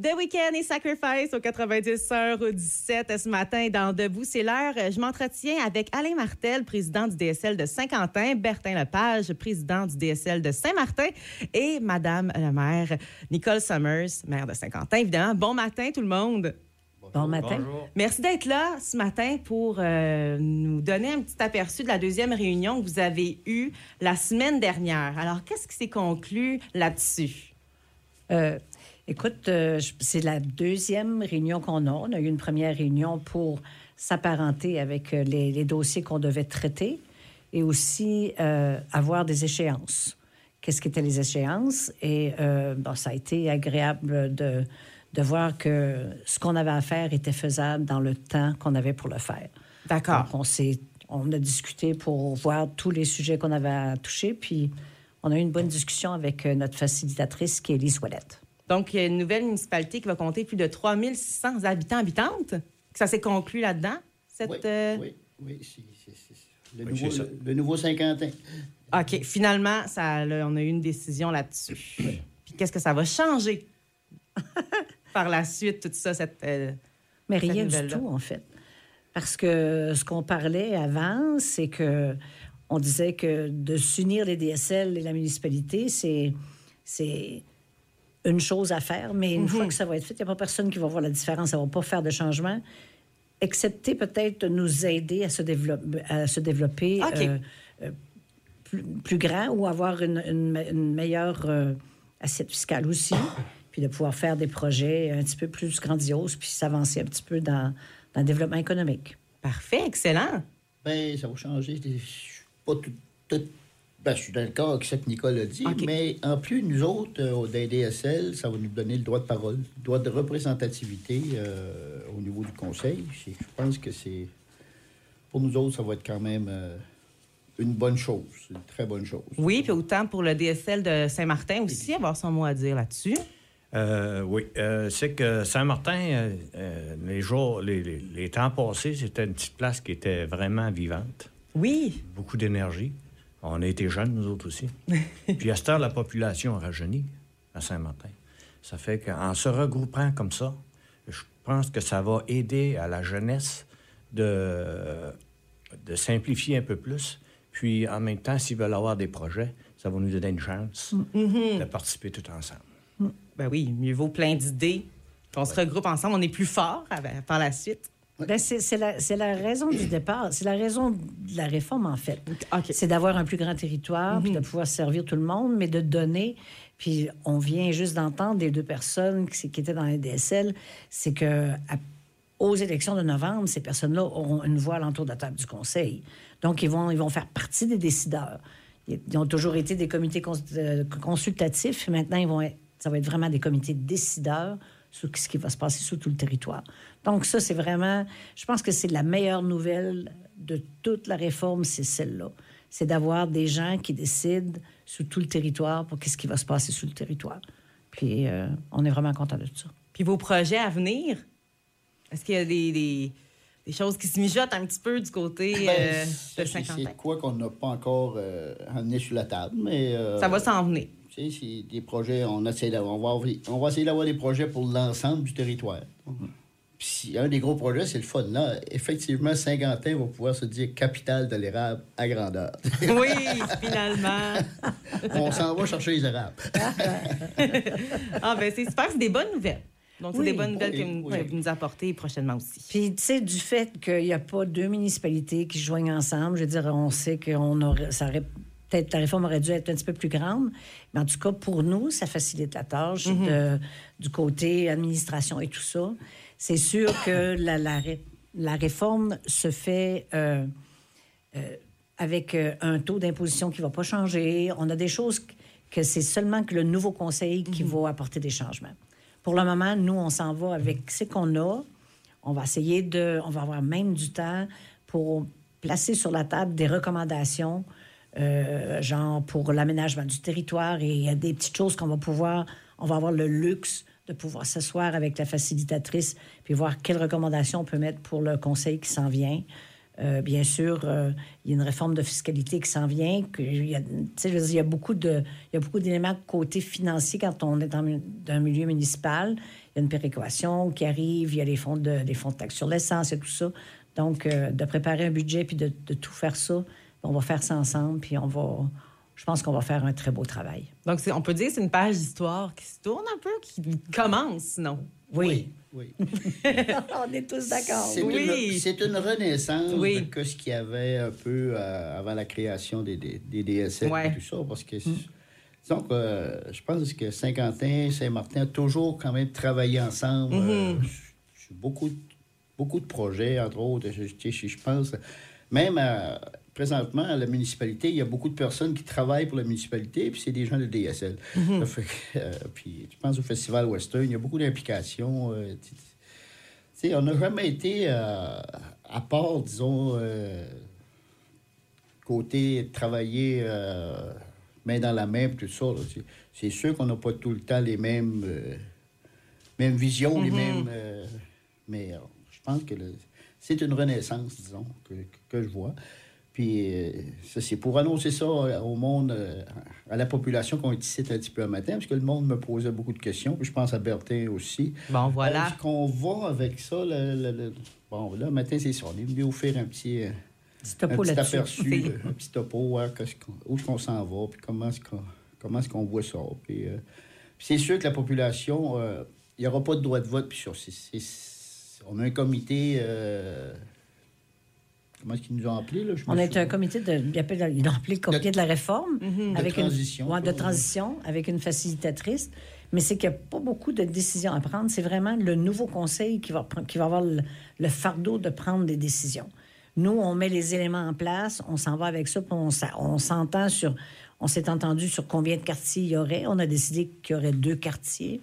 The Weekend et Sacrifice au 90 heures au 17 ce matin dans Debout, c'est l'heure. Je m'entretiens avec Alain Martel, président du DSL de Saint-Quentin, Bertin Lepage, président du DSL de Saint-Martin et Madame la maire Nicole Summers, maire de Saint-Quentin, évidemment. Bon matin tout le monde. Bon matin. Merci d'être là ce matin pour euh, nous donner un petit aperçu de la deuxième réunion que vous avez eue la semaine dernière. Alors, qu'est-ce qui s'est conclu là-dessus? Euh, Écoute, euh, c'est la deuxième réunion qu'on a. On a eu une première réunion pour s'apparenter avec euh, les, dossiers qu'on devait traiter et aussi euh, avoir des échéances. Qu'est-ce qu'étaient les échéances? Et bon, ça a été agréable de, de voir que ce qu'on avait à faire était faisable dans le temps qu'on avait pour le faire. D'accord. On, on a discuté pour voir tous les sujets qu'on avait à toucher, puis on a eu une bonne discussion avec notre facilitatrice qui est Lise Ouellette. Donc, il y a une nouvelle municipalité qui va compter plus de 3600 habitants, habitantes. Ça s'est conclu là-dedans? Cette, oui, euh, oui, oui, c'est le, nouveau, le, nouveau Saint-Quentin. OK. Finalement, ça, on a eu une décision là-dessus. Puis qu'est-ce que ça va changer par la suite, tout ça, cette. Euh, Mais rien du tout, en fait. Parce que ce qu'on parlait avant, c'est que on disait que de s'unir les DSL et la municipalité, c'est c'est une chose à faire, mais une fois mhm. que ça va être fait, il n'y a pas personne qui va voir la différence. Ça ne va pas faire de changement, excepté peut-être de nous aider à se, développer, à se développer euh, euh, plus, grand ou avoir une, meilleure euh, assiette fiscale aussi, puis de pouvoir faire des projets un petit peu plus grandioses, puis s'avancer un petit peu dans, dans le développement économique. Parfait, excellent. Bien, ça va changer. Pas tout, tout ben, je suis d'accord avec ce que Nicole a dit, mais en plus, nous autres, euh, au DSL, ça va nous donner le droit de parole, le droit de représentativité euh, au niveau du conseil. Je pense que c'est. Pour nous autres, ça va être quand même euh, une bonne chose, une très bonne chose. Oui, puis autant pour le DSL de Saint-Martin aussi, avoir son mot à dire là-dessus. oui, c'est que Saint-Martin, les jours, les, les temps passés, c'était une petite place qui était vraiment vivante. Oui. Beaucoup d'énergie. On a été jeunes, nous autres aussi. Puis à cette heure, la population a rajeuni à Saint-Martin. Ça fait qu'en se regroupant comme ça, je pense que ça va aider à la jeunesse de, de simplifier un peu plus. Puis en même temps, s'ils veulent avoir des projets, ça va nous donner une chance mm-hmm. de participer tout ensemble. Ben oui, mieux vaut plein d'idées. On se regroupe ensemble, on est plus fort par la suite. Ben, c'est la, la, raison du départ. C'est la raison de la réforme, en fait. C'est d'avoir un plus grand territoire, puis de mhm. pouvoir servir tout le monde, mais de donner. Puis on vient juste d'entendre des deux personnes qui, qui, étaient dans les DSL, c'est que aux élections de novembre, ces personnes-là auront une voix alentour de la table du Conseil. Donc, ils vont, ils vont faire partie des décideurs. Ils ont toujours été des comités euh, consultatifs. Maintenant, ils vont ça va être vraiment des comités décideurs sur ce qui va se passer sur tout le territoire. Donc ça, c'est vraiment, je pense que c'est la meilleure nouvelle de toute la réforme, c'est celle-là. C'est d'avoir des gens qui décident sur tout le territoire pour qu'est-ce qui va se passer sur le territoire. Puis euh, on est vraiment content de tout ça. Puis vos projets à venir, est-ce qu'il y a des, des, choses qui se mijotent un petit peu du côté ben, euh, de Saint-Quentin? C'est quoi qu'on n'a pas encore euh, amené sur la table, mais... Ça va s'en venir c'est des projets, on, essaie on, va, on va essayer d'avoir des projets pour l'ensemble du territoire. Puis un des gros projets, c'est le fun. Là, effectivement, Saint-Quentin va pouvoir se dire capitale de l'érable à grandeur. Oui, finalement. on s'en va chercher les érables. ah, ben c'est super, c'est des bonnes nouvelles. Donc, c'est des bonnes nouvelles que vous nous apporter prochainement aussi. Puis, tu sais, du fait qu'il n'y a pas deux municipalités qui se joignent ensemble, je veux dire, on sait qu'on aurait, ça aurait peut-être la réforme aurait dû être un petit peu plus grande, mais en tout cas, pour nous, ça facilite la tâche mhm. du côté administration et tout ça. C'est sûr que la, la, réforme se fait euh, euh, avec euh, un taux d'imposition qui ne va pas changer. On a des choses que c'est seulement que le nouveau conseil qui mhm. va apporter des changements. Pour le moment, nous, on s'en va avec ce qu'on a. On va essayer de... On va avoir même du temps pour placer sur la table des recommandations euh, genre pour l'aménagement du territoire. Et a des petites choses qu'on va pouvoir, on va avoir le luxe de pouvoir s'asseoir avec la facilitatrice puis voir quelles recommandations on peut mettre pour le conseil qui s'en vient. Euh, bien sûr, euh, il y a une réforme de fiscalité qui s'en vient. Que, il, y a, il y a beaucoup de, il y a beaucoup d'éléments côté financier quand on est dans un milieu municipal. Il y a une péréquation qui arrive, il y a les fonds de, les fonds de taxes sur l'essence et tout ça. Donc, euh, de préparer un budget puis de tout faire ça, on va faire ça ensemble, puis on va, je pense qu'on va faire un très beau travail. Donc, c'est- on peut dire que c'est une page d'histoire qui se tourne un peu, qui commence, sinon. Oui. Oui. on est tous d'accord. C'est Oui. une, c'est une renaissance Oui. de ce qu'il y avait un peu euh, avant la création des, des, des DSL Ouais. et tout ça, parce que disons que euh, je pense que Saint-Quentin, Saint-Martin ont toujours quand même travaillé ensemble euh, sur beaucoup, de- beaucoup de projets, entre autres. Je- je pense, même à- présentement, à la municipalité, il y a beaucoup de personnes qui travaillent pour la municipalité, puis c'est des gens de DSL. Fait que, euh, puis je pense au Festival Western, il y a beaucoup d'implications. euh, tu- tu on n'a jamais été, euh, à part, disons, euh, côté travailler main dans la main, puis tout ça. tu. C'est sûr qu'on n'a pas tout le temps les mêmes, mêmes visions, les mêmes. euh, mais je pense que c'est une renaissance, disons, que, que je vois. Puis, euh, ça, c'est pour annoncer ça euh, au monde, euh, à la population qu'on est ici un petit peu un matin, parce que le monde me posait beaucoup de questions, puis je pense à Bertin aussi. Bon, voilà. Est-ce qu'on va avec ça? le- le- le- Bon, là, matin, c'est ça. On est venu vous faire un petit, euh, Petit un topo petit aperçu, là, un petit topo, qu'on- où est-ce qu'on s'en va, puis comment est-ce qu'on comment est-ce qu'on voit ça. Puis, euh, puis c'est sûr que la population, euh, il n'y aura pas de droit de vote. Puis sur, c'est- c'est- on a un comité... euh, comment est-ce qu'ils nous ont appelés? Là? Je On est un comité de. Ils l'ont appelé le comité de, la réforme. De avec transition. Une, ouais, de transition, avec une facilitatrice. Mais c'est qu'il n'y a pas beaucoup de décisions à prendre. C'est vraiment le nouveau conseil qui va, qui va avoir le, le fardeau de prendre des décisions. Nous, on met les éléments en place, on s'en va avec ça, puis on, s'entend sur. On s'est entendu sur combien de quartiers il y aurait. On a décidé qu'il y aurait deux quartiers.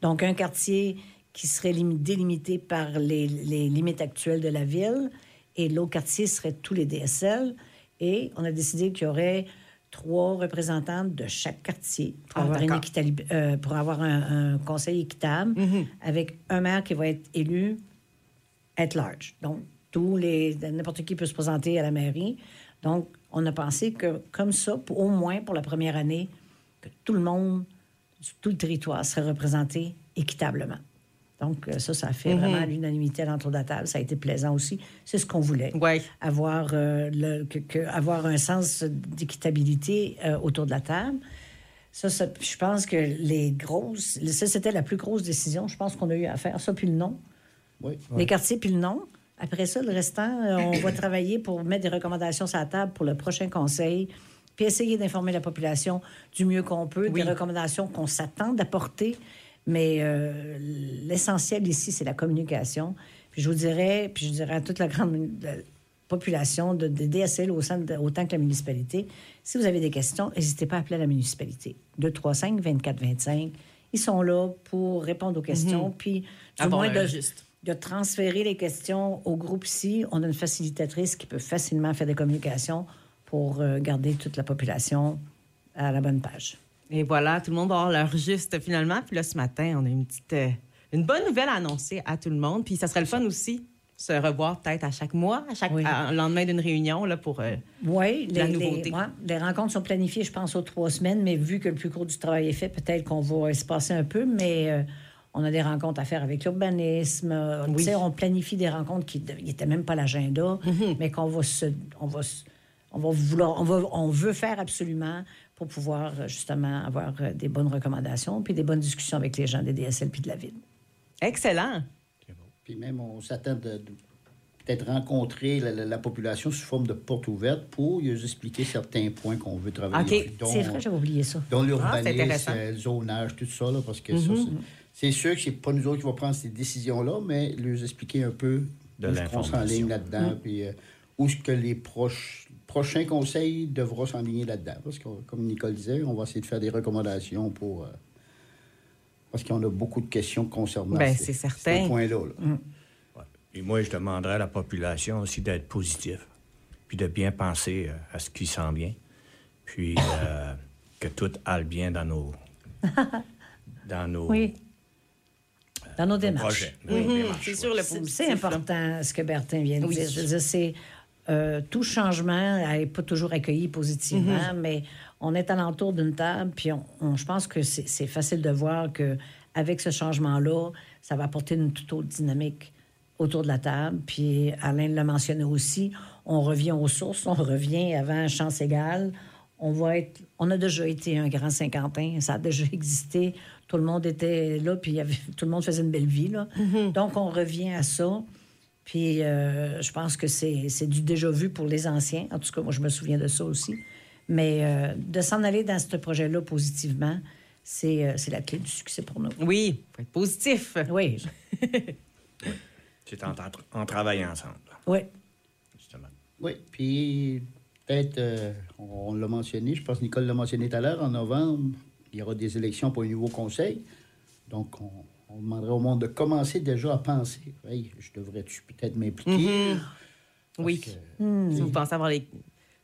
Donc, un quartier qui serait limi- délimité par les, les limites actuelles de la ville et l'autre quartier serait tous les DSL. Et on a décidé qu'il y aurait trois représentants de chaque quartier pour Ah, avoir, une euh, pour avoir un, un conseil équitable avec un maire qui va être élu at large. Donc, tous les n'importe qui peut se présenter à la mairie. Donc, on a pensé que comme ça, pour- au moins pour la première année, que tout le monde, tout le territoire serait représenté équitablement. Donc, euh, ça, ça a fait vraiment l'unanimité à l'entour de la table. Ça a été plaisant aussi. C'est ce qu'on voulait. Ouais. Avoir, euh, le, que- que- avoir un sens d'équitabilité euh, autour de la table. Ça, ça, je pense que les grosses... Ça, c'était la plus grosse décision, je pense qu'on a eu à faire. Ça, puis le nom. Oui. Les quartiers puis le nom. Après ça, le restant, on va travailler pour mettre des recommandations sur la table pour le prochain conseil, puis essayer d'informer la population du mieux qu'on peut, Oui. des recommandations qu'on s'attend d'apporter. Mais euh, l'essentiel ici, c'est la communication. Puis je vous dirais, puis je dirais à toute la grande la population de, de DSL au autant que la municipalité, si vous avez des questions, n'hésitez pas à appeler la municipalité. 235 24 25. Ils sont là pour répondre aux questions, puis du moins de transférer les questions au groupe ici. On a une facilitatrice qui peut facilement faire des communications pour euh, garder toute la population à la bonne page. Et voilà, tout le monde va avoir leur juste finalement. Puis là, ce matin, on a une petite, euh, une bonne nouvelle à annoncer à tout le monde. Puis ça serait le fun aussi, se revoir peut-être à chaque mois, à chaque Oui. à- lendemain d'une réunion là pour. euh, Oui, La les, nouveauté. les- ouais, les rencontres sont planifiées, je pense, aux trois semaines, mais vu que le plus court du travail est fait, peut-être qu'on va espacer un peu, mais euh, on a des rencontres à faire avec l'urbanisme. sais, On planifie des rencontres qui n'étaient même pas l'agenda, Mm-hmm. mais qu'on va se. On va, se- on va vouloir, on, va, on veut faire absolument pour pouvoir euh, justement avoir euh, des bonnes recommandations puis des bonnes discussions avec les gens des DSL puis de la ville. Excellent. Puis même, on s'attend de, de peut-être rencontrer la, la- la population sous forme de porte ouverte pour lui expliquer certains points qu'on veut travailler. OK. C'est vrai, j'avais oublié ça. dont Ah, c'est l'urbanisme, intéressant. euh, le zonage, tout ça, là, parce que ça, c'est- c'est sûr que c'est pas nous autres qui va prendre ces décisions-là, mais leur expliquer un peu De où qu'on s'enligne là-dedans, puis euh, où est-ce que les proches, prochains conseils devront s'enligner là-dedans. Parce que, comme Nicole disait, on va essayer de faire des recommandations pour... euh, parce qu'on a beaucoup de questions concernant Ben, ces, ces points-là. là. Ouais. Et moi, je demanderais à la population aussi d'être positif, puis de bien penser euh, à ce qui s'en vient, puis euh, que tout aille bien dans nos, dans nos, Oui. Dans nos démarches. projets. dans nos démarches, C'est ouais. sûr, le C'est- positif. C'est là. important ce que Bertin vient de Oui. dire. Je veux dire, c'est euh, tout changement n'est pas toujours accueilli positivement, Mhm. mais on est alentour d'une table, puis on, on- je pense que c'est facile de voir que avec ce changement-là, ça va apporter une toute autre dynamique autour de la table. Puis Alain l'a mentionné aussi, on revient aux sources, on revient avant chance égale. On va être, on a déjà été un grand Saint-Quentin, ça a déjà existé. Tout le monde était là, puis il y avait, tout le monde faisait une belle vie. Là. Donc, on revient à ça. Puis, euh, je pense que c'est c'est du déjà vu pour les anciens. En tout cas, moi, je me souviens de ça aussi. Mais euh, de s'en aller dans ce projet-là positivement, c'est euh, c'est la clé du succès pour nous. Oui, faut être positif. Oui, C'est en, en travaillant ensemble, oui. justement. Oui, puis peut-être, euh, on, on l'a mentionné, je pense que Nicole l'a mentionné tout à l'heure, en novembre, il y aura des élections pour un nouveau conseil. Donc, on, on demanderait au monde de commencer déjà à penser. Hey, je devrais-tu peut-être m'impliquer? Parce Oui. que- Si vous pensez avoir les,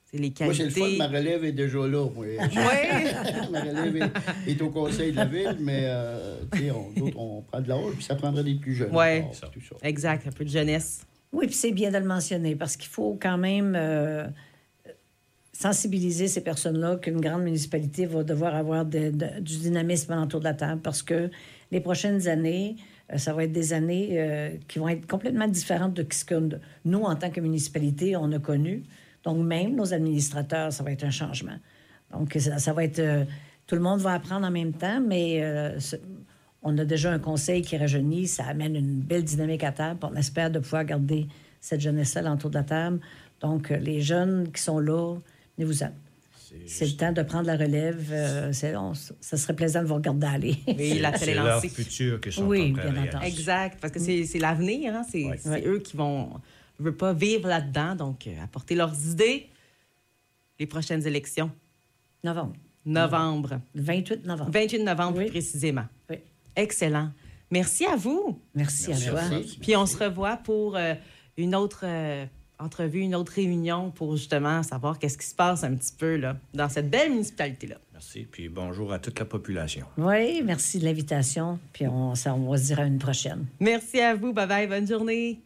c'est les Moi, c'est le fun, qualités. ma relève est déjà là. moi. Oui. ma relève est, est au conseil de la ville, mais euh, on, d'autres, on prend de l'âge, puis ça prendrait des plus jeunes. Ça. Exact, un peu de jeunesse. Oui, puis c'est bien de le mentionner parce qu'il faut quand même euh, sensibiliser ces personnes-là qu'une grande municipalité va devoir avoir du dynamisme autour de la table parce que les prochaines années, euh, ça va être des années euh, qui vont être complètement différentes de ce que nous, en tant que municipalité, on a connu. Donc, même nos administrateurs, ça va être un changement. Donc, ça, va être... euh, tout le monde va apprendre en même temps, mais on a déjà un conseil qui rajeunit. Ça amène une belle dynamique à table. On espère de pouvoir garder cette jeunesse-là autour de la table. Donc, les jeunes qui sont là, venez-vous-en. C'est le temps de prendre la relève. euh, c'est- on- ça serait plaisant de vous regarder aller. Oui, la C'est télé leur lancée. futur qui sont Oui, en train de bien entendu. Exact, parce que c'est c'est l'avenir. Hein? C'est Ouais. c'est eux qui vont je veux pas vivre là-dedans, donc euh, apporter leurs idées. Les prochaines élections, Novembre. novembre, Le 28 novembre. 28 novembre Oui. plus précisément. Oui. Excellent. Merci à vous. Merci, Merci à toi. à. Puis on se revoit pour euh, une autre euh, entrevue, une autre réunion pour justement savoir qu'est-ce qui se passe un petit peu là, dans cette belle municipalité-là. Merci, puis bonjour à toute la population. Oui, merci de l'invitation. Puis on, ça, on va se dire à une prochaine. Merci à vous. Bye bye. Bonne journée.